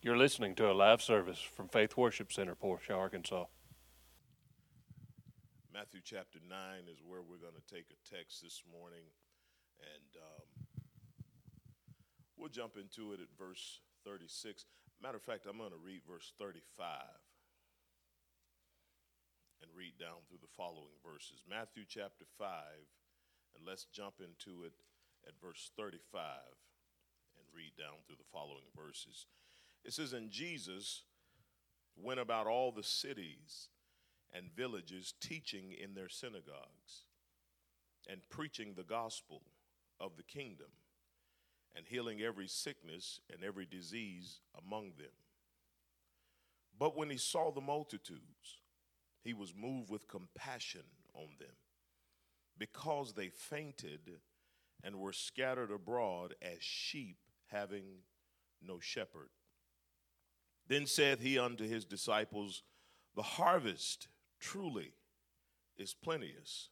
You're listening to a live service from Faith Worship Center, Portia, Arkansas. Matthew chapter 9 is where we're going to take a text this morning, and um, we'll jump into it at verse 36. Matter of fact, I'm going to read verse 35 and read down through the following verses. Matthew chapter 5, and let's jump into it at verse 35 and read down through the following verses. It says, And Jesus went about all the cities and villages, teaching in their synagogues and preaching the gospel of the kingdom and healing every sickness and every disease among them. But when he saw the multitudes, he was moved with compassion on them because they fainted and were scattered abroad as sheep having no shepherd. Then saith he unto his disciples, The harvest truly is plenteous,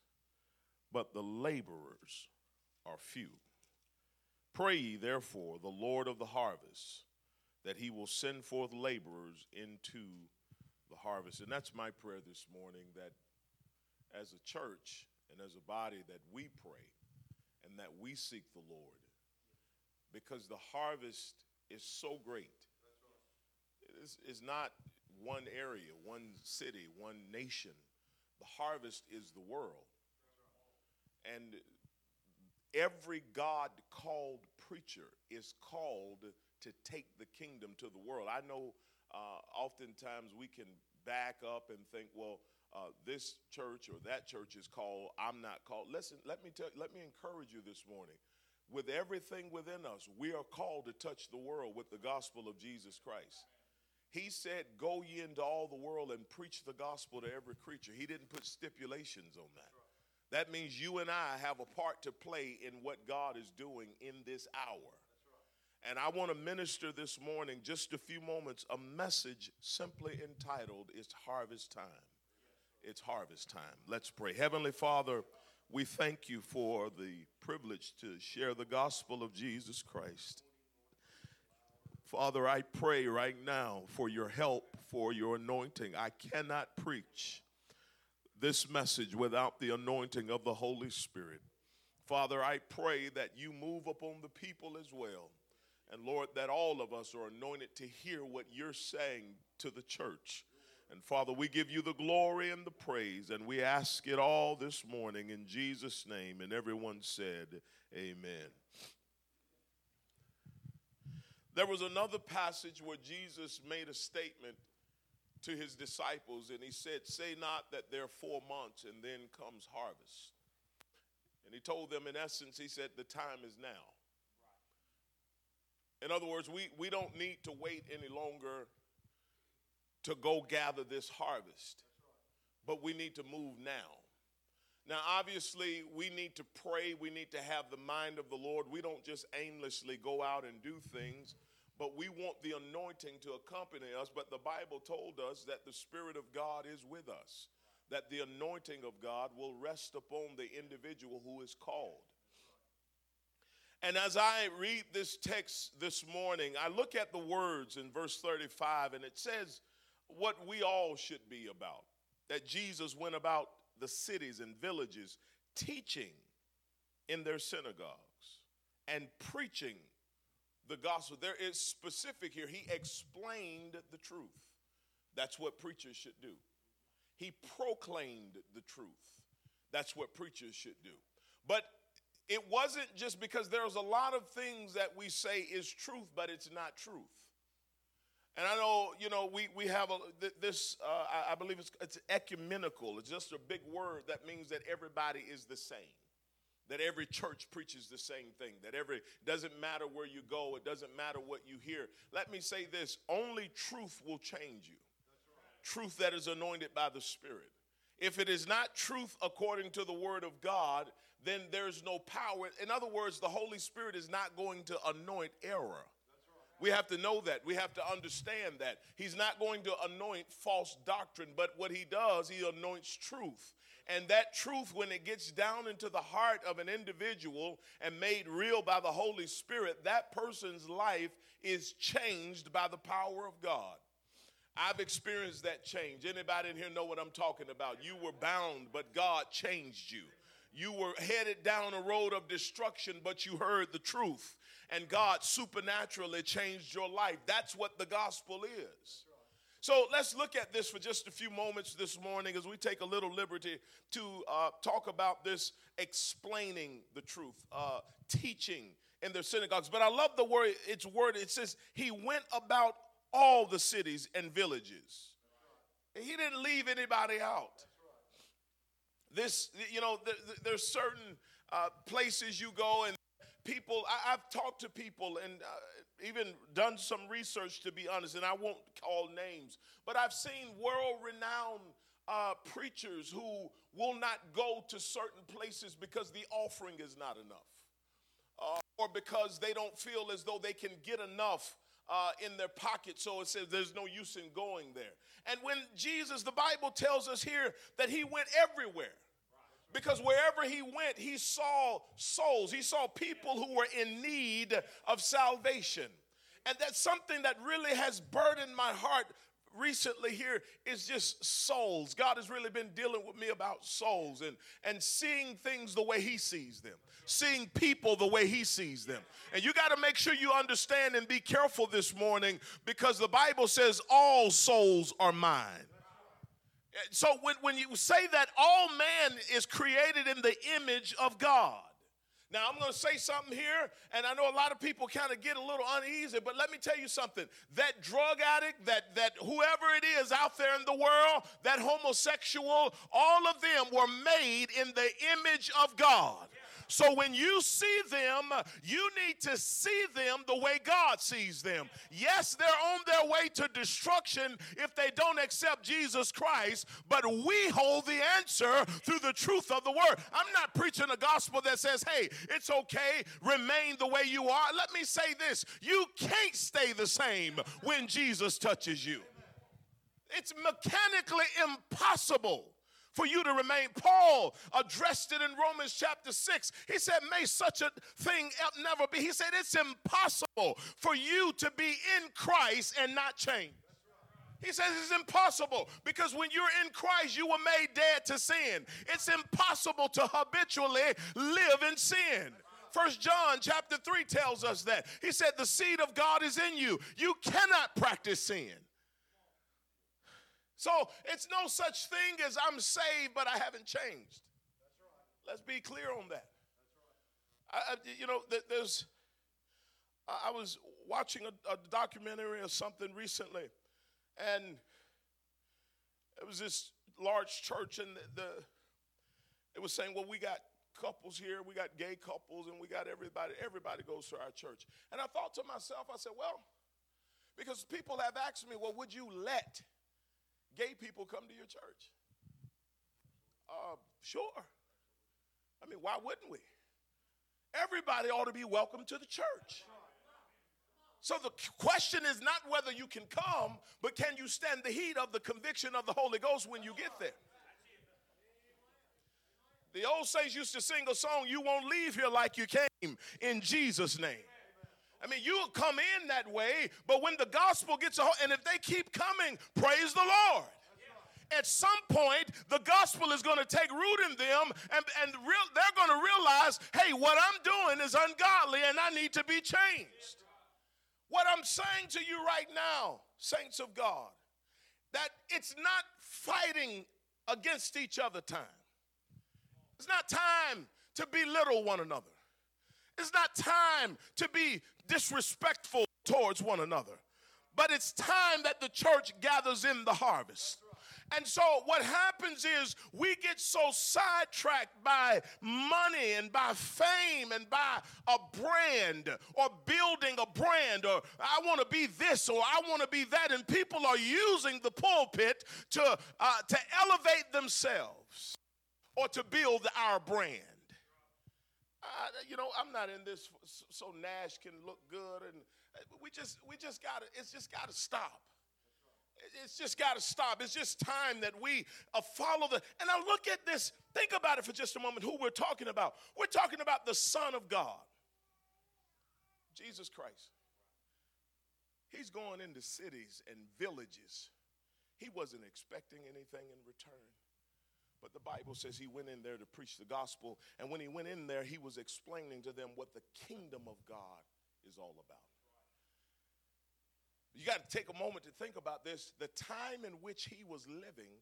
but the laborers are few. Pray ye therefore the Lord of the harvest that he will send forth laborers into the harvest. And that's my prayer this morning that as a church and as a body that we pray and that we seek the Lord because the harvest is so great. Is, is not one area, one city, one nation. The harvest is the world. And every God called preacher is called to take the kingdom to the world. I know uh, oftentimes we can back up and think, well, uh, this church or that church is called, I'm not called. Listen, let me tell, let me encourage you this morning. With everything within us, we are called to touch the world with the gospel of Jesus Christ. He said, Go ye into all the world and preach the gospel to every creature. He didn't put stipulations on that. That means you and I have a part to play in what God is doing in this hour. And I want to minister this morning, just a few moments, a message simply entitled, It's Harvest Time. It's Harvest Time. Let's pray. Heavenly Father, we thank you for the privilege to share the gospel of Jesus Christ. Father, I pray right now for your help, for your anointing. I cannot preach this message without the anointing of the Holy Spirit. Father, I pray that you move upon the people as well. And Lord, that all of us are anointed to hear what you're saying to the church. And Father, we give you the glory and the praise, and we ask it all this morning in Jesus' name. And everyone said, Amen. There was another passage where Jesus made a statement to his disciples, and he said, Say not that there are four months and then comes harvest. And he told them, in essence, he said, The time is now. In other words, we, we don't need to wait any longer to go gather this harvest, but we need to move now. Now, obviously, we need to pray. We need to have the mind of the Lord. We don't just aimlessly go out and do things, but we want the anointing to accompany us. But the Bible told us that the Spirit of God is with us, that the anointing of God will rest upon the individual who is called. And as I read this text this morning, I look at the words in verse 35, and it says what we all should be about that Jesus went about the cities and villages teaching in their synagogues and preaching the gospel. There is specific here. He explained the truth. That's what preachers should do. He proclaimed the truth. That's what preachers should do. But it wasn't just because there's a lot of things that we say is truth, but it's not truth. And I know, you know, we, we have a, this, uh, I believe it's, it's ecumenical. It's just a big word that means that everybody is the same. That every church preaches the same thing. That every, doesn't matter where you go, it doesn't matter what you hear. Let me say this only truth will change you. Right. Truth that is anointed by the Spirit. If it is not truth according to the Word of God, then there's no power. In other words, the Holy Spirit is not going to anoint error. We have to know that. We have to understand that. He's not going to anoint false doctrine, but what he does, he anoints truth. And that truth, when it gets down into the heart of an individual and made real by the Holy Spirit, that person's life is changed by the power of God. I've experienced that change. Anybody in here know what I'm talking about? You were bound, but God changed you. You were headed down a road of destruction, but you heard the truth, and God supernaturally changed your life. That's what the gospel is. So let's look at this for just a few moments this morning as we take a little liberty to uh, talk about this explaining the truth, uh, teaching in their synagogues. But I love the word, it's word, it says, He went about all the cities and villages. He didn't leave anybody out. This, you know, there's certain uh, places you go and people, I, have talked to people and uh, even done some research to be honest, and I won't call names, but I've seen world renowned uh, preachers who will not go to certain places because the offering is not enough, uh, or because they don't feel as though they can get enough. Uh, in their pocket, so it says there's no use in going there. And when Jesus, the Bible tells us here that he went everywhere. Because wherever he went, he saw souls, he saw people who were in need of salvation. And that's something that really has burdened my heart recently here is just souls. God has really been dealing with me about souls and, and seeing things the way He sees them, seeing people the way He sees them. And you got to make sure you understand and be careful this morning because the Bible says all souls are mine. So when, when you say that all man is created in the image of God, now I'm going to say something here, and I know a lot of people kind of get a little uneasy, but let me tell you something. That drug addict, that that whoever it is out there in the world, that homosexual, all of them were made in the image of God. So when you see them, you need to see them the way God sees them. Yes, they're on their way to destruction if they don't accept Jesus Christ, but we hold the answer through the truth of the word. I'm not preaching a gospel that says, hey, it's okay, remain the way you are. Let me say this you can't stay the same when Jesus touches you. It's mechanically impossible for you to remain. Paul addressed it in Romans chapter 6. He said, May such a thing never be. He said, It's impossible for you to be in Christ and not change. He says it's impossible because when you're in Christ, you were made dead to sin. It's impossible to habitually live in sin. First John chapter 3 tells us that. He said, The seed of God is in you. You cannot practice sin. So it's no such thing as I'm saved, but I haven't changed. Right. Let's be clear on that. I, I, you know, there's. I was watching a, a documentary or something recently, and it was this large church, and the, the it was saying, "Well, we got couples here, we got gay couples, and we got everybody. Everybody goes to our church." And I thought to myself, I said, "Well, because people have asked me, well, would you let?" Gay people come to your church? Uh, sure. I mean, why wouldn't we? Everybody ought to be welcome to the church. So the question is not whether you can come, but can you stand the heat of the conviction of the Holy Ghost when you get there? The old saints used to sing a song, You Won't Leave Here Like You Came, in Jesus' name. I mean, you'll come in that way, but when the gospel gets a hold, and if they keep coming, praise the Lord. At some point, the gospel is going to take root in them, and, and real, they're going to realize, hey, what I'm doing is ungodly, and I need to be changed. What I'm saying to you right now, saints of God, that it's not fighting against each other time. It's not time to belittle one another. It's not time to be disrespectful towards one another. But it's time that the church gathers in the harvest. And so what happens is we get so sidetracked by money and by fame and by a brand or building a brand or I want to be this or I want to be that. And people are using the pulpit to, uh, to elevate themselves or to build our brand. Uh, you know, I'm not in this so Nash can look good, and uh, we just we just gotta it's just gotta stop. It's just got to stop. It's just time that we uh, follow the. And I look at this. Think about it for just a moment who we're talking about. We're talking about the Son of God, Jesus Christ. He's going into cities and villages. He wasn't expecting anything in return. But the Bible says he went in there to preach the gospel. And when he went in there, he was explaining to them what the kingdom of God is all about. You got to take a moment to think about this. The time in which he was living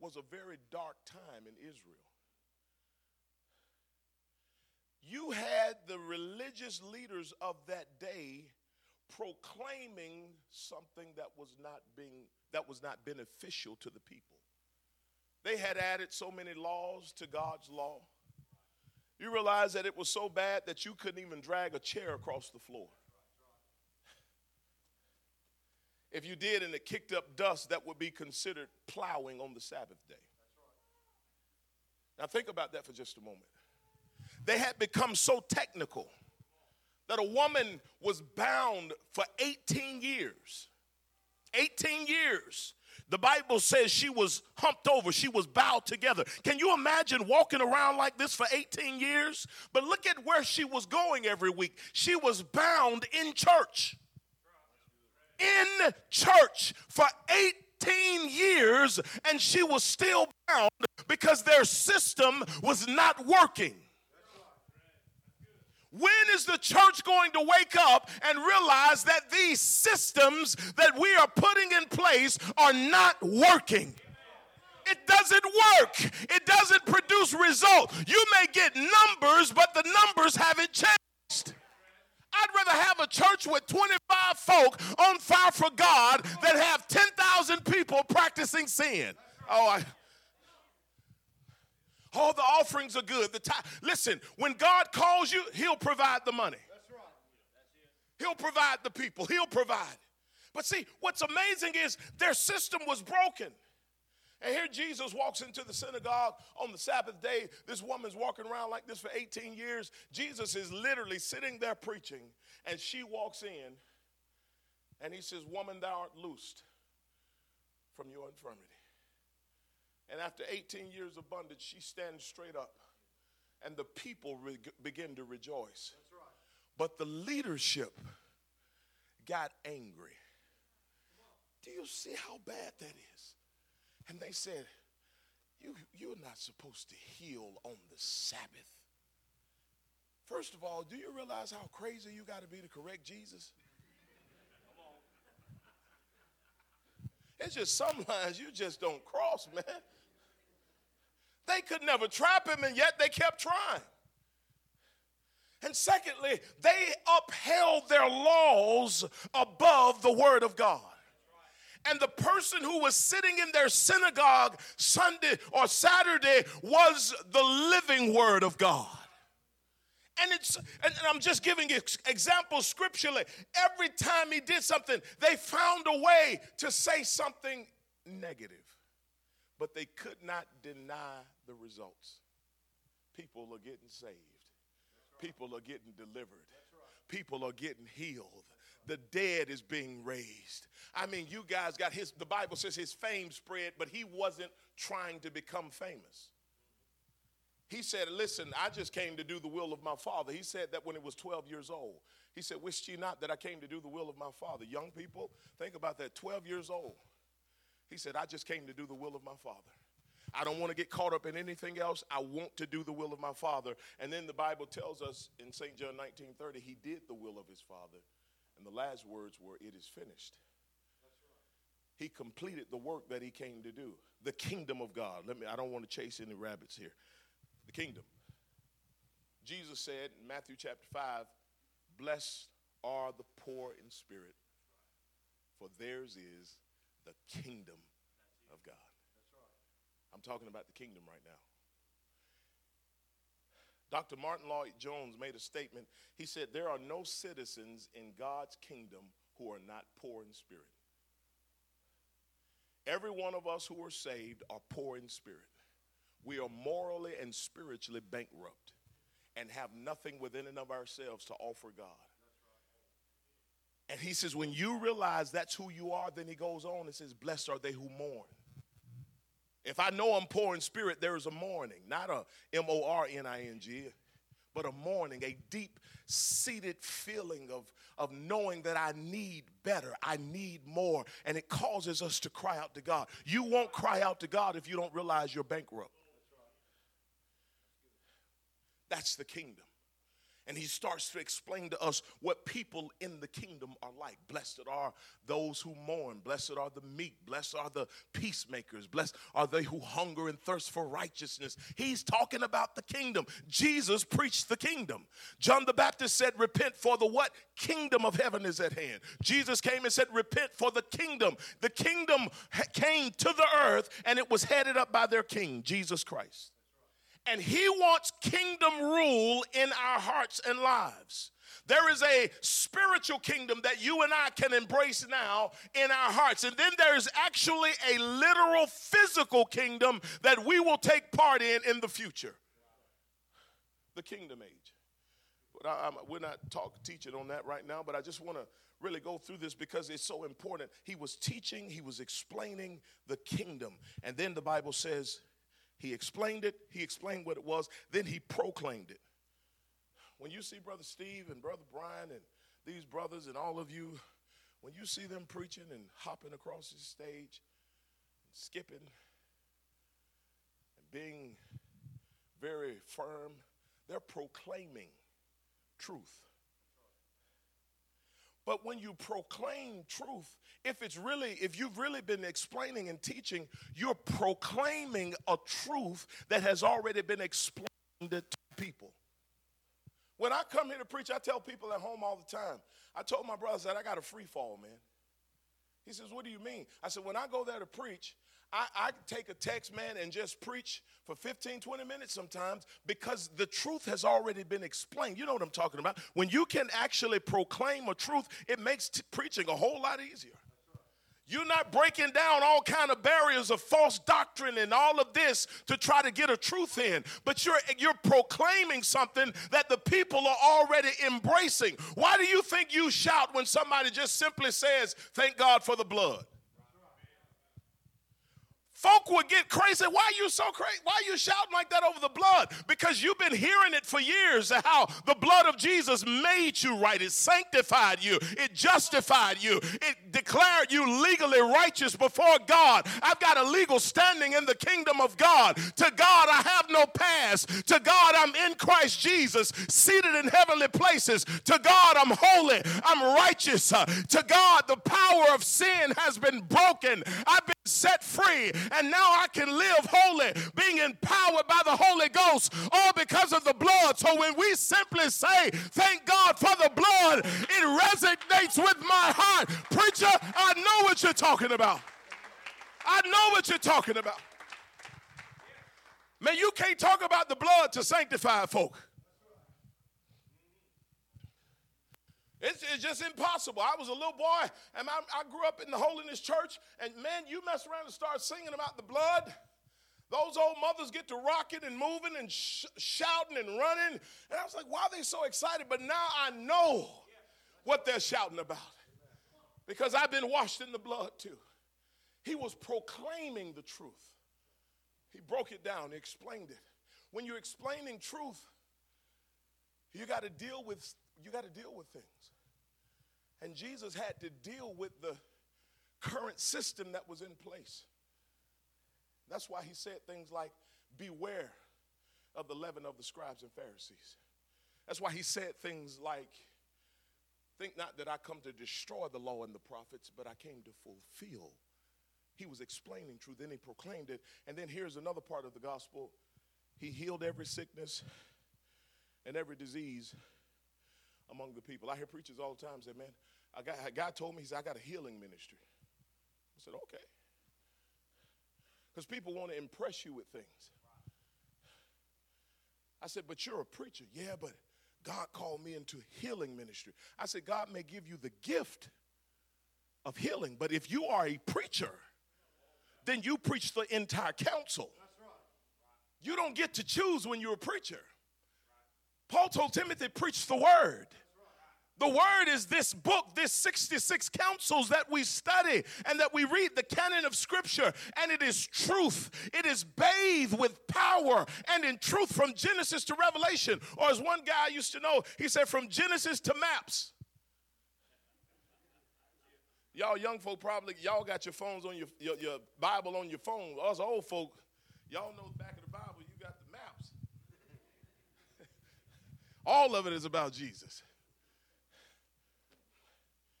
was a very dark time in Israel. You had the religious leaders of that day proclaiming something that was not being that was not beneficial to the people. They had added so many laws to God's law. You realize that it was so bad that you couldn't even drag a chair across the floor. If you did and it kicked up dust, that would be considered plowing on the Sabbath day. Now, think about that for just a moment. They had become so technical that a woman was bound for 18 years. 18 years. The Bible says she was humped over, she was bowed together. Can you imagine walking around like this for 18 years? But look at where she was going every week. She was bound in church. In church for 18 years, and she was still bound because their system was not working. When is the church going to wake up and realize that these systems that we are putting in place are not working? It doesn't work. It doesn't produce result. You may get numbers, but the numbers haven't changed. I'd rather have a church with 25 folk on fire for God than have 10,000 people practicing sin. Oh, I, all the offerings are good. The time, listen, when God calls you, He'll provide the money. He'll provide the people. He'll provide. But see, what's amazing is their system was broken. And here Jesus walks into the synagogue on the Sabbath day. This woman's walking around like this for 18 years. Jesus is literally sitting there preaching, and she walks in, and he says, Woman, thou art loosed from your infirmity. And after 18 years of bondage, she stands straight up. And the people re- begin to rejoice. Right. But the leadership got angry. Do you see how bad that is? And they said, you, You're not supposed to heal on the Sabbath. First of all, do you realize how crazy you got to be to correct Jesus? It's just some lines you just don't cross, man. They could never trap him, and yet they kept trying. And secondly, they upheld their laws above the word of God. And the person who was sitting in their synagogue Sunday or Saturday was the living word of God. And it's and I'm just giving examples scripturally. Every time he did something, they found a way to say something negative but they could not deny the results. People are getting saved, people are getting delivered, people are getting healed. The dead is being raised. I mean, you guys got his, the Bible says his fame spread, but he wasn't trying to become famous. He said, Listen, I just came to do the will of my father. He said that when he was 12 years old. He said, Wist ye not that I came to do the will of my father? Young people, think about that 12 years old. He said, I just came to do the will of my Father. I don't want to get caught up in anything else. I want to do the will of my Father. And then the Bible tells us in St. John 19 30, he did the will of his Father. And the last words were, It is finished. He completed the work that he came to do. The kingdom of God. Let me, I don't want to chase any rabbits here. The kingdom. Jesus said in Matthew chapter 5, Blessed are the poor in spirit, for theirs is the kingdom of God. I'm talking about the kingdom right now. Dr. Martyn Lloyd-Jones made a statement. He said, There are no citizens in God's kingdom who are not poor in spirit. Every one of us who are saved are poor in spirit. We are morally and spiritually bankrupt and have nothing within and of ourselves to offer God. And he says, when you realize that's who you are, then he goes on and says, Blessed are they who mourn. If I know I'm poor in spirit, there is a mourning, not a M O R N I N G, but a mourning, a deep seated feeling of, of knowing that I need better, I need more, and it causes us to cry out to God. You won't cry out to God if you don't realize you're bankrupt. That's the kingdom and he starts to explain to us what people in the kingdom are like. Blessed are those who mourn, blessed are the meek, blessed are the peacemakers, blessed are they who hunger and thirst for righteousness. He's talking about the kingdom. Jesus preached the kingdom. John the Baptist said, Repent for the what? Kingdom of heaven is at hand. Jesus came and said, Repent for the kingdom. The kingdom came to the earth and it was headed up by their king, Jesus Christ. And He wants kingdom rule in our hearts and lives. There is a spiritual kingdom that you and I can embrace now in our hearts. And then there is actually a literal physical kingdom that we will take part in in the future. The kingdom age. But I, we're not talk, teaching on that right now, but I just want to really go through this because it's so important. He was teaching, he was explaining the kingdom. And then the Bible says he explained it, he explained what it was, then he proclaimed it. When you see Brother Steve and Brother Brian and these brothers and all of you, when you see them preaching and hopping across the stage, and skipping, and being very firm, they're proclaiming truth. But when you proclaim truth, if it's really, if you've really been explaining and teaching, you're proclaiming a truth that has already been explained to people. When I come here to preach, I tell people at home all the time. I told my brothers that I got a free fall, man. He says, What do you mean? I said, When I go there to preach, I, I take a text, man, and just preach for 15, 20 minutes sometimes because the truth has already been explained. You know what I'm talking about. When you can actually proclaim a truth, it makes t- preaching a whole lot easier. You're not breaking down all kind of barriers of false doctrine and all of this to try to get a truth in, but you're you're proclaiming something that the people are already embracing. Why do you think you shout when somebody just simply says, "Thank God for the blood"? Folk would get crazy. Why are you so crazy? Why are you shouting like that over the blood? Because you've been hearing it for years how the blood of Jesus made you right. It sanctified you, it justified you, it declared you legally righteous before God. I've got a legal standing in the kingdom of God. To God, I have no past. To God, I'm in Christ Jesus, seated in heavenly places. To God, I'm holy, I'm righteous. To God, the power of sin has been broken. I've been set free, and now I can live holy, being empowered by the Holy Ghost, all because of the blood. So when we simply say, Thank God for the blood, it resonates with my heart. Preacher, I know what you're talking about. I know what you're talking about. Man, you can't talk about the blood to sanctify folk. It's, it's, just impossible. I was a little boy and I, I, grew up in the holiness church, and man, you mess around and start singing about the blood. Those old mothers get to rocking and moving and sh- shouting and running. And I was like, why are they so excited? But now I know what they're shouting about because I've been washed in the blood too. He was proclaiming the truth, he broke it down, he explained it. When you're explaining truth, you got to deal with you got to deal with things. And Jesus had to deal with the current system that was in place. That's why he said things like, Beware of the leaven of the scribes and Pharisees. That's why he said things like, Think not that I come to destroy the law and the prophets, but I came to fulfill. He was explaining truth, then he proclaimed it. And then here's another part of the gospel He healed every sickness and every disease among the people. I hear preachers all the time say, man, I got, God told me, he said, I got a healing ministry. I said, okay. Because people want to impress you with things. I said, but you're a preacher. Yeah, but God called me into healing ministry. I said, God may give you the gift of healing, but if you are a preacher, then you preach the entire counsel. You don't get to choose when you're a preacher. Paul told Timothy, preach the word. The word is this book, this 66 counsels that we study and that we read, the canon of scripture, and it is truth. It is bathed with power and in truth from Genesis to Revelation. Or as one guy used to know, he said, from Genesis to maps. Y'all young folk probably, y'all got your phones on your, your, your Bible on your phone. Us old folk, y'all know the back of the Bible, you got the maps. All of it is about Jesus.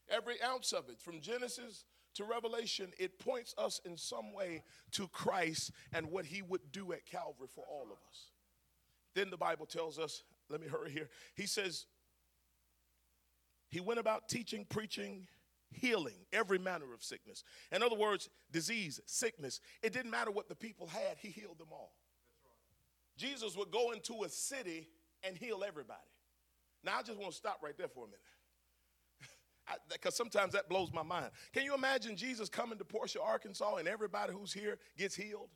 Every ounce of it, from Genesis to Revelation, it points us in some way to Christ and what he would do at Calvary for all of us. Then the Bible tells us, let me hurry here. He says, He went about teaching, preaching, healing every manner of sickness. In other words, disease, sickness. It didn't matter what the people had, he healed them all. Right. Jesus would go into a city and heal everybody. Now, I just want to stop right there for a minute. Because sometimes that blows my mind. Can you imagine Jesus coming to Portia, Arkansas, and everybody who's here gets healed?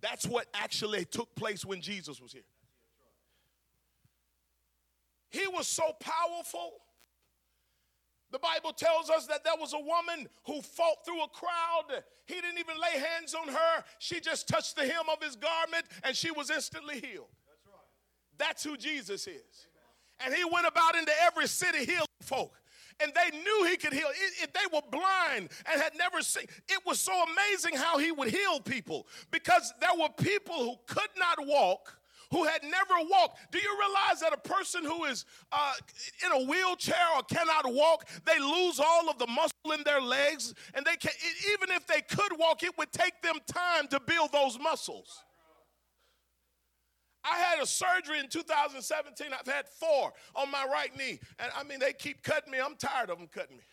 That's what actually took place when Jesus was here. He was so powerful the Bible tells us that there was a woman who fought through a crowd. He didn't even lay hands on her. She just touched the hem of his garment and she was instantly healed. That's who Jesus is. And he went about into every city healing folk. And they knew he could heal. If they were blind and had never seen, it was so amazing how he would heal people because there were people who could not walk who had never walked. Do you realize that a person who is uh, in a wheelchair or cannot walk, they lose all of the muscle in their legs, and they can even if they could walk, it would take them time to build those muscles. I had a surgery in 2017. I've had four on my right knee. And I mean, they keep cutting me. I'm tired of them cutting me.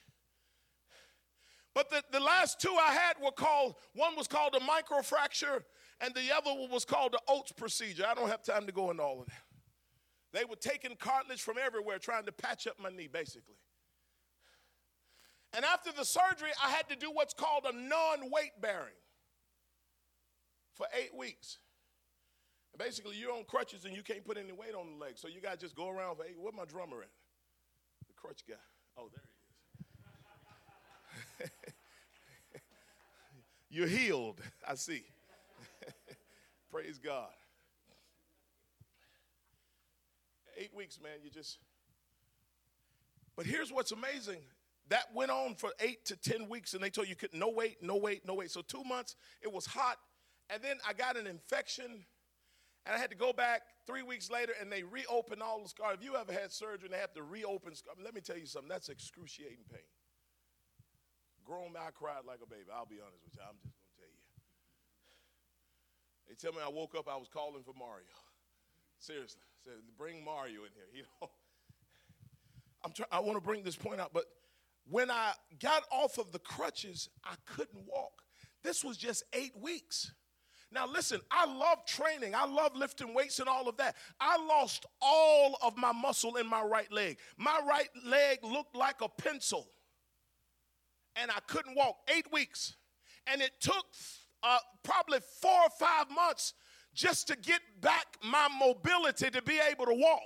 But the, the last two I had were called, one was called a microfracture and the other one was called the OATS procedure. I don't have time to go into all of that. They were taking cartilage from everywhere trying to patch up my knee, basically. And after the surgery, I had to do what's called a non weight bearing for eight weeks. Basically, you're on crutches and you can't put any weight on the leg. So you got to just go around eight. Where's my drummer at? The crutch guy. Oh, there he is. you're healed, I see. Praise God. Eight weeks, man, you just. But here's what's amazing. That went on for eight to 10 weeks, and they told you could no wait, no wait, no wait. So, two months, it was hot. And then I got an infection, and I had to go back three weeks later, and they reopened all the scars. If you ever had surgery and they have to reopen scars, um, let me tell you something, that's excruciating pain. Grown man, I cried like a baby. I'll be honest with you. I'm just going to tell you. they tell me I woke up, I was calling for Mario. Seriously. Said, bring Mario in here. You know, I'm try- I want to bring this point out, but when I got off of the crutches, I couldn't walk. This was just eight weeks. Now, listen, I love training. I love lifting weights and all of that. I lost all of my muscle in my right leg. My right leg looked like a pencil, and I couldn't walk. Eight weeks. And it took uh, probably four or five months just to get back my mobility to be able to walk.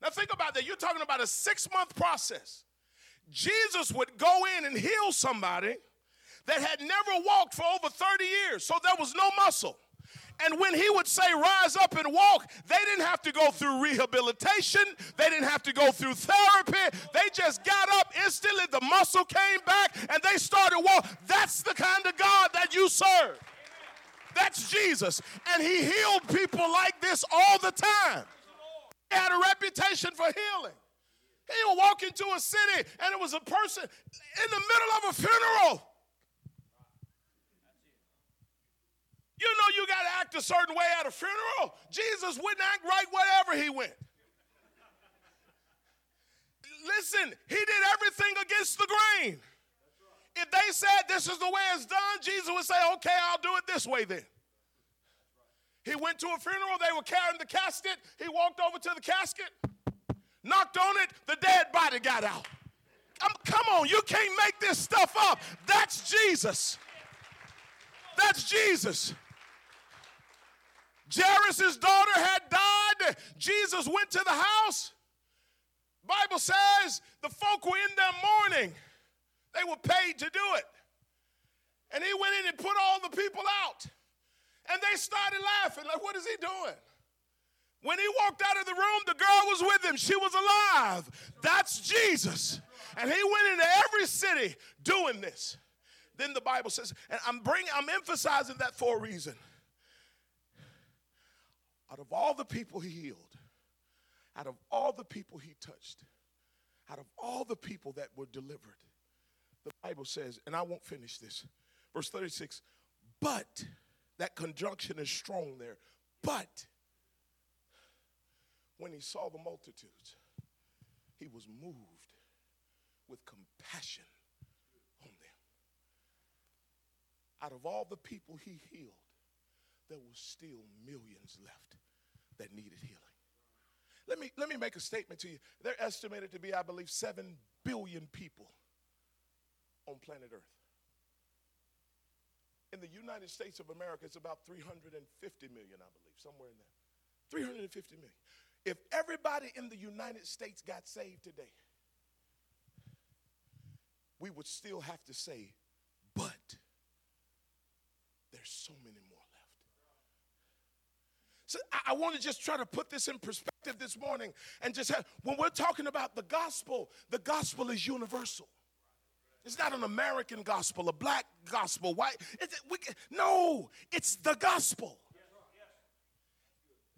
Now, think about that. You're talking about a six month process. Jesus would go in and heal somebody that had never walked for over 30 years, so there was no muscle. And when he would say, rise up and walk, they didn't have to go through rehabilitation. They didn't have to go through therapy. They just got up instantly. The muscle came back and they started walking. That's the kind of God that you serve. That's Jesus. And he healed people like this all the time. He had a reputation for healing. He would walk into a city and it was a person in the middle of a funeral You know you got to act a certain way at a funeral. Jesus wouldn't act right wherever he went. Listen, he did everything against the grain. If they said this is the way it's done, Jesus would say, okay, I'll do it this way then. He went to a funeral, they were carrying the casket. He walked over to the casket, knocked on it, the dead body got out. come on, you can't make this stuff up. That's Jesus. That's Jesus. Jairus' daughter had died. Jesus went to the house. Bible says the folk were in their mourning. They were paid to do it. And he went in and put all the people out. And they started laughing, like, what is he doing? When he walked out of the room, the girl was with him. She was alive. That's Jesus. And he went into every city doing this. Then the Bible says, and I'm bringing, I'm emphasizing that for a reason. Out of all the people he healed, out of all the people he touched, out of all the people that were delivered, the Bible says, and I won't finish this, verse 36, but, that conjunction is strong there, but when he saw the multitudes, he was moved with compassion on them. Out of all the people he healed, there were still millions left that needed healing. Let me, let me make a statement to you. They're estimated to be, I believe, 7 billion people on planet Earth. In the United States of America, it's about 350 million, I believe, somewhere in there. 350 million. If everybody in the United States got saved today, we would still have to say, but there's so many more. So I, want to just try to put this in perspective this morning and just have, when we're talking about the gospel, the gospel is universal. It's not an American gospel, a black gospel, white. It's, we, no, it's the gospel.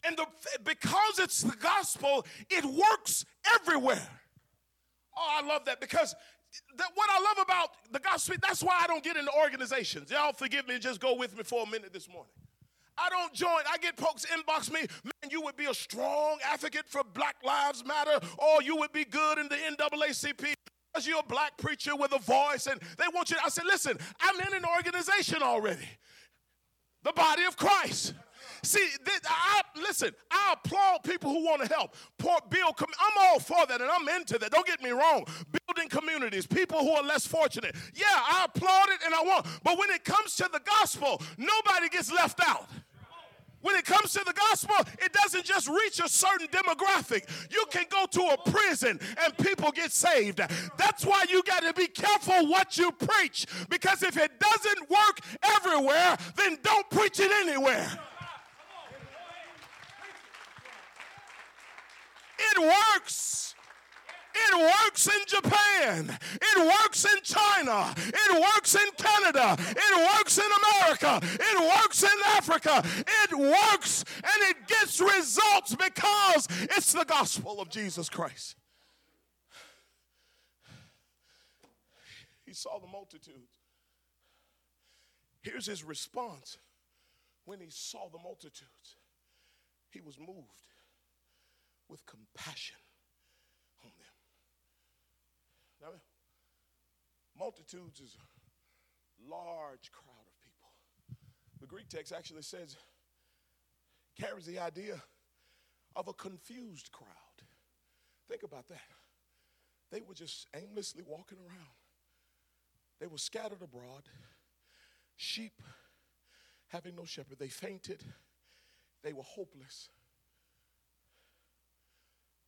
And the, because it's the gospel, it works everywhere. Oh, I love that because that what I love about the gospel, that's why I don't get into organizations. Y'all forgive me just go with me for a minute this morning. I don't join. I get folks inbox me, man, you would be a strong advocate for Black Lives Matter, or you would be good in the NAACP because you're a black preacher with a voice, and they want you. I said, listen, I'm in an organization already, the body of Christ. See, I, listen, I applaud people who want to help. Poor Bill, I'm all for that and I'm into that. Don't get me wrong. Building communities, people who are less fortunate. Yeah, I applaud it and I want. But when it comes to the gospel, nobody gets left out. When it comes to the gospel, it doesn't just reach a certain demographic. You can go to a prison and people get saved. That's why you got to be careful what you preach because if it doesn't work everywhere, then don't preach it anywhere. It works. It works in Japan. It works in China. It works in Canada. It works in America. It works in Africa. It works and it gets results because it's the gospel of Jesus Christ. He saw the multitudes. Here's his response when he saw the multitudes. He was moved with compassion on them. Now, multitudes is a large crowd of people. The Greek text actually says, carries the idea of a confused crowd. Think about that. They were just aimlessly walking around. They were scattered abroad, sheep having no shepherd. They fainted. They were hopeless.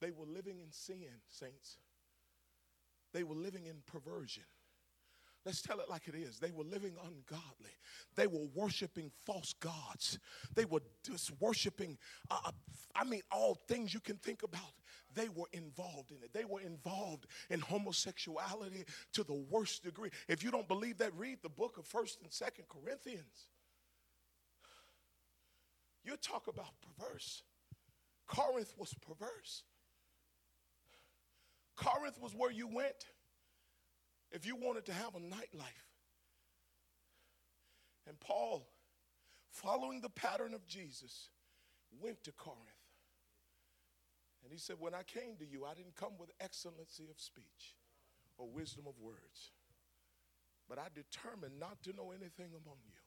They were living in sin, saints. They were living in perversion. Let's tell it like it is. They were living ungodly. They were worshiping false gods. They were just worshiping, uh, uh, I mean, all things you can think about. They were involved in it. They were involved in homosexuality to the worst degree. If you don't believe that, read the book of 1st and 2nd Corinthians. You talk about perverse. Corinth was perverse. Corinth was where you went if you wanted to have a nightlife. And Paul, following the pattern of Jesus, went to Corinth. And he said, When I came to you, I didn't come with excellency of speech or wisdom of words, but I determined not to know anything among you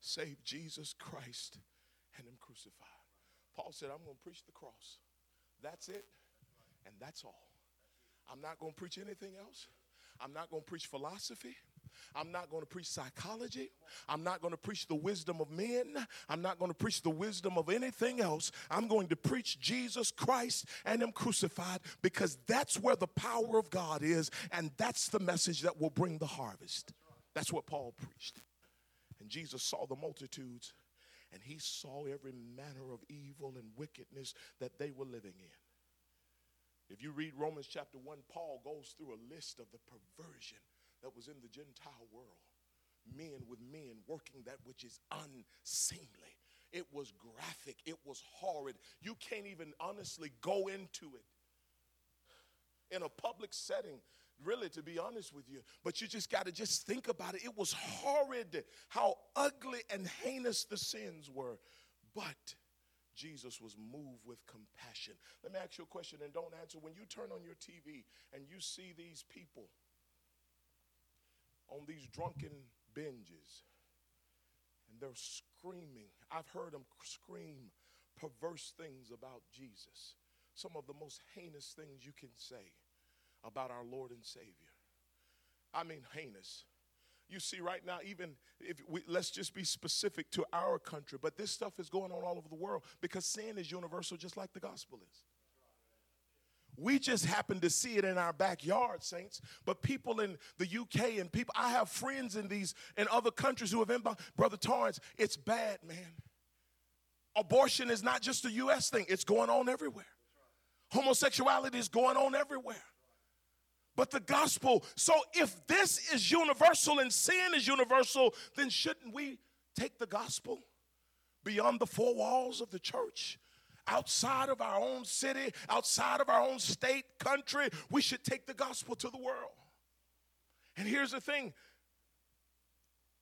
save Jesus Christ and Him crucified. Paul said, I'm going to preach the cross. That's it, and that's all. I'm not going to preach anything else. I'm not going to preach philosophy. I'm not going to preach psychology. I'm not going to preach the wisdom of men. I'm not going to preach the wisdom of anything else. I'm going to preach Jesus Christ and Him crucified because that's where the power of God is, and that's the message that will bring the harvest. That's what Paul preached. And Jesus saw the multitudes, and He saw every manner of evil and wickedness that they were living in. If you read Romans chapter 1, Paul goes through a list of the perversion that was in the Gentile world. Men with men working that which is unseemly. It was graphic, it was horrid. You can't even honestly go into it in a public setting really to be honest with you but you just got to just think about it it was horrid how ugly and heinous the sins were but Jesus was moved with compassion. Let me ask you a question and don't answer. When you turn on your TV and you see these people on these drunken binges and they're screaming, I've heard them scream perverse things about Jesus, some of the most heinous things you can say about our Lord and Savior. I mean, heinous. You see, right now, even if we let's just be specific to our country, but this stuff is going on all over the world because sin is universal, just like the gospel is. We just happen to see it in our backyard, saints. But people in the UK and people, I have friends in these in other countries who have been, Brother Torrance, it's bad, man. Abortion is not just a U.S. thing; it's going on everywhere. Homosexuality is going on everywhere but the gospel. So if this is universal and sin is universal, then shouldn't we take the gospel beyond the four walls of the church? Outside of our own city, outside of our own state, country, we should take the gospel to the world. And here's the thing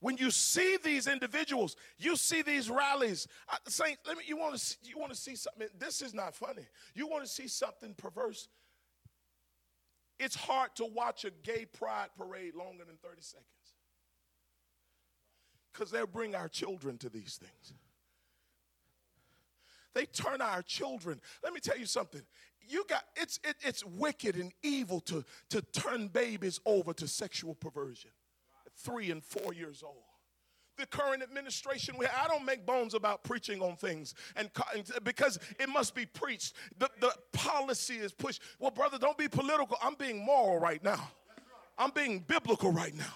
when you see these individuals, you see these rallies. Uh, Saint, let me. You want to you want to see something? This is not funny. You want to see something perverse? It's hard to watch a gay pride parade longer than 30 seconds because they'll bring our children to these things. They turn our children. Let me tell you something. You got it's it, it's wicked and evil to to turn babies over to sexual perversion. At three and four years old the current administration I don't make bones about preaching on things and because it must be preached. The, the policy is pushed. Well, brother, don't be political. I'm being moral right now. I'm being biblical right now.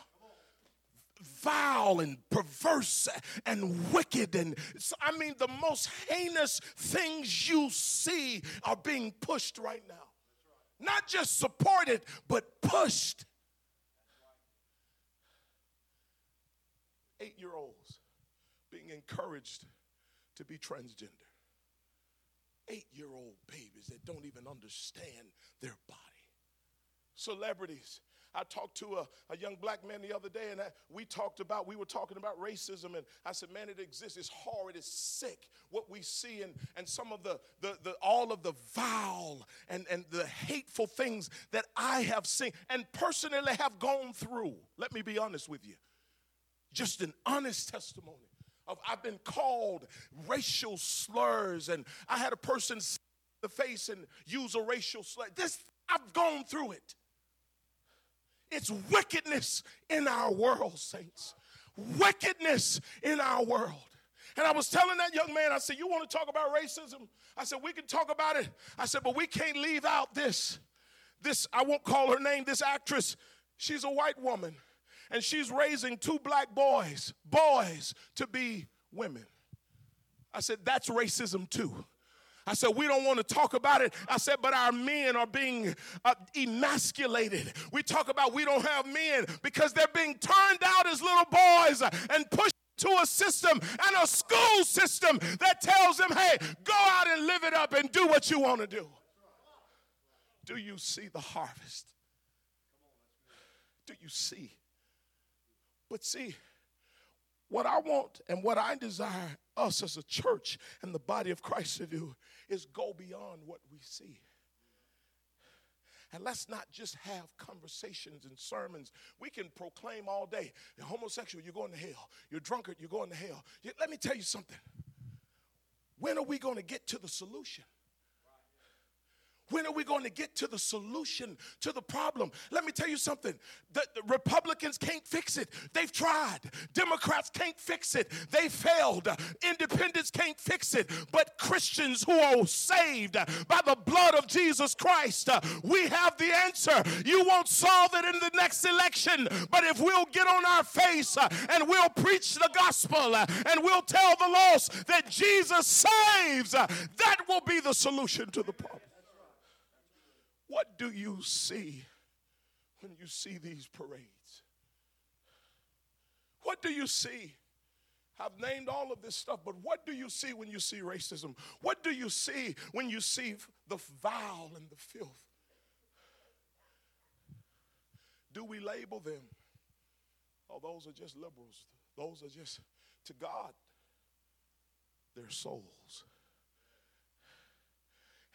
Vile and perverse and wicked and I mean the most heinous things you see are being pushed right now. Not just supported, but pushed. Eight year olds being encouraged to be transgender. Eight year old babies that don't even understand their body. Celebrities. I talked to a, a young black man the other day, and I, we talked about, we were talking about racism, and I said, man, it exists. It's horrid, it's sick, what we see, and, and some of the, the, the all of the vile and, and the hateful things that I have seen and personally have gone through. Let me be honest with you just an honest testimony of I've been called racial slurs, and I had a person in the face and use a racial slur. This I've gone through it. It's wickedness in our world, saints. Wickedness in our world. And I was telling that young man, I said, You want to talk about racism? I said, We can talk about it. I said, But we can't leave out this. This, I won't call her name, this actress. She's a white woman and she's raising two black boys, boys to be women. I said, that's racism too. I said, we don't want to talk about it. I said, but our men are being uh, emasculated. We talk about we don't have men because they're being turned out as little boys and pushed to a system and a school system that tells them, hey, go out and live it up and do what you want to do. Do you see the harvest? Do you see but see, what I want and what I desire us as a church and the body of Christ to do is go beyond what we see. And let's not just have conversations and sermons. We can proclaim all day you're homosexual, you're going to hell. You're drunkard, you're going to hell. Let me tell you something. When are we going to get to the solution? When are we going to get to the solution to the problem? Let me tell you something. The, the, Republicans can't fix it. They've tried. Democrats can't fix it. They failed. Independents can't fix it. But Christians who are saved by the blood of Jesus Christ, we have the answer. You won't solve it in the next election, but if we'll get on our face uh, and we'll preach the gospel uh, and we'll tell the lost that Jesus saves, uh, that will be the solution to the problem. What do you see when you see these parades? What do you see? I've named all of this stuff, but what do you see when you see racism? What do you see when you see the vile and the filth? Do we label them? Oh, those are just liberals. Those are just, to God, their souls.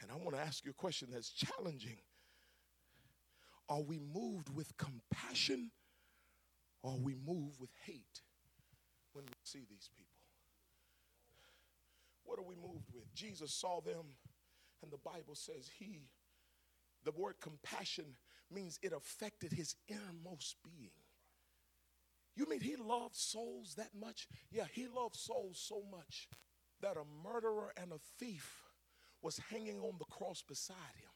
And I want to ask you a question that's challenging. Are we moved with compassion or are we moved with hate when we see these people? What are we moved with? Jesus saw them, and the Bible says he, the word compassion means it affected his innermost being. You mean he loved souls that much? Yeah, he loved souls so much that a murderer and a thief was hanging on the cross beside him,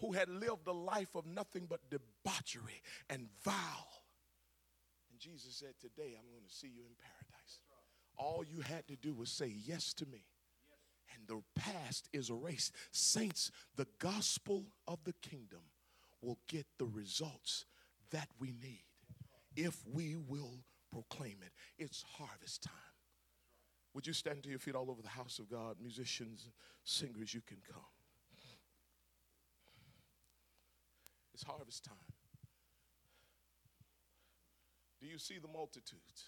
who had lived a life of nothing but debauchery and vile. And Jesus said, Today I'm going to see you in paradise. All you had to do was say yes to me. And the past is erased. Saints, the gospel of the kingdom will get the results that we need if we will proclaim it. It's harvest time. Would you stand to your feet all over the house of God? Musicians, singers, you can come. It's harvest time. Do you see the multitudes?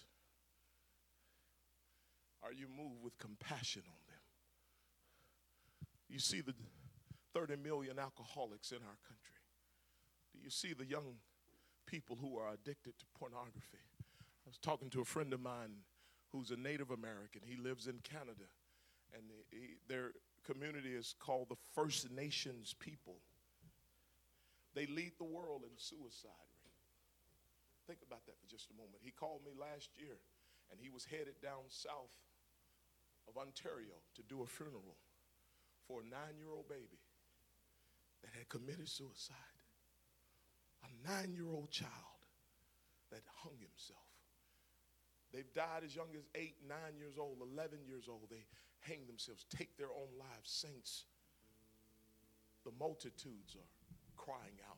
Are you moved with compassion on them? You see the 30 million alcoholics in our country. Do you see the young people who are addicted to pornography? I was talking to a friend of mine who's a Native American. He lives in Canada, and he, their community is called the First Nations people. They lead the world in suicide rate. Think about that for just a moment. He called me last year, and he was headed down south of Ontario to do a funeral for a nine-year-old baby that had committed suicide. A nine-year-old child that hung himself. They've died as young as eight, nine years old, 11 years old. They hang themselves, take their own lives. Saints, the multitudes are crying out.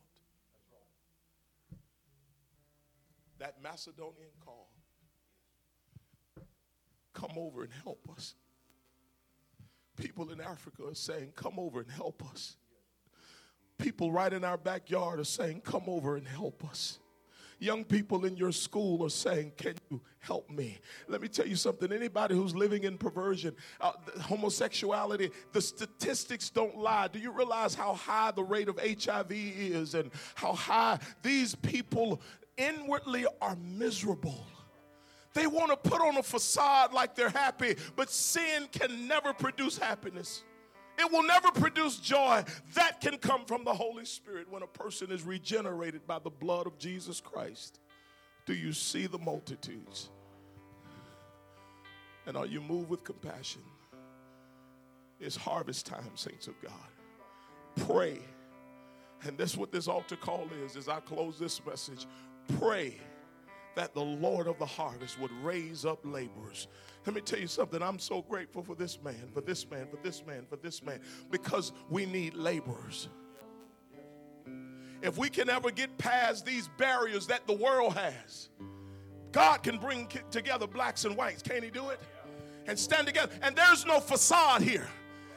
That Macedonian call, come over and help us. People in Africa are saying, come over and help us. People right in our backyard are saying, come over and help us. Young people in your school are saying, Can you help me? Let me tell you something. Anybody who's living in perversion, uh, homosexuality, the statistics don't lie. Do you realize how high the rate of HIV is and how high these people inwardly are miserable? They want to put on a facade like they're happy, but sin can never produce happiness. It will never produce joy. That can come from the Holy Spirit when a person is regenerated by the blood of Jesus Christ. Do you see the multitudes? And are you moved with compassion? It's harvest time, saints of God. Pray. And that's what this altar call is as I close this message. Pray that the Lord of the harvest would raise up laborers let me tell you something. I'm so grateful for this man, for this man, for this man, for this man, because we need laborers. If we can ever get past these barriers that the world has, God can bring together blacks and whites. Can't He do it? And stand together. And there's no facade here.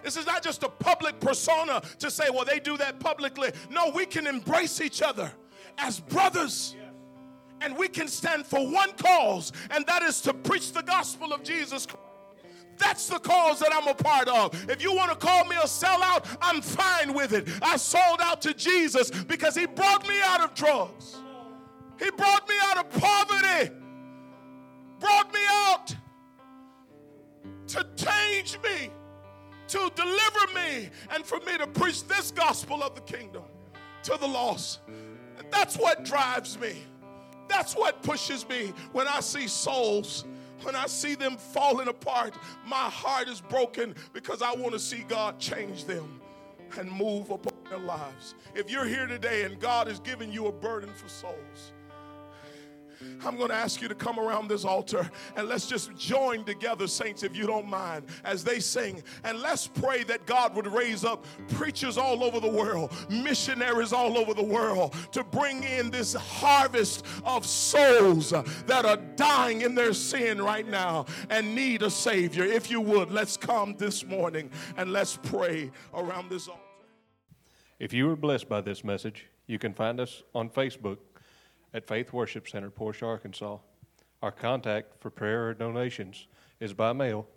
This is not just a public persona to say, well, they do that publicly. No, we can embrace each other as brothers and we can stand for one cause, and that is to preach the gospel of Jesus Christ. That's the cause that I'm a part of. If you want to call me a sellout, I'm fine with it. I sold out to Jesus because He brought me out of drugs. He brought me out of poverty, brought me out to change me. to deliver me and for me to preach this gospel of the kingdom to the lost. That's what drives me. That's what pushes me when I see souls. When I see them falling apart, my heart is broken because I want to see God change them and move upon their lives. If you're here today and God is giving you a burden for souls, I'm going to ask you to come around this altar and let's just join together, saints, if you don't mind, as they sing. And let's pray that God would raise up preachers all over the world, missionaries all over the world to bring in this harvest of souls that are dying in their sin right now and need a Savior. If you would, let's come this morning and let's pray around this altar. If you were blessed by this message, you can find us on Facebook at Faith Worship Center, Portia, Arkansas. Our contact for prayer or donations is by mail,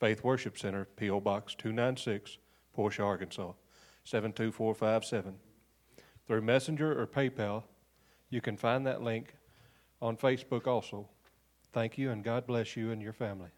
Faith Worship Center, P.O. Box 296, Portia, Arkansas 72457. Through Messenger or PayPal, you can find that link on Facebook also. Thank you, and God bless you and your family.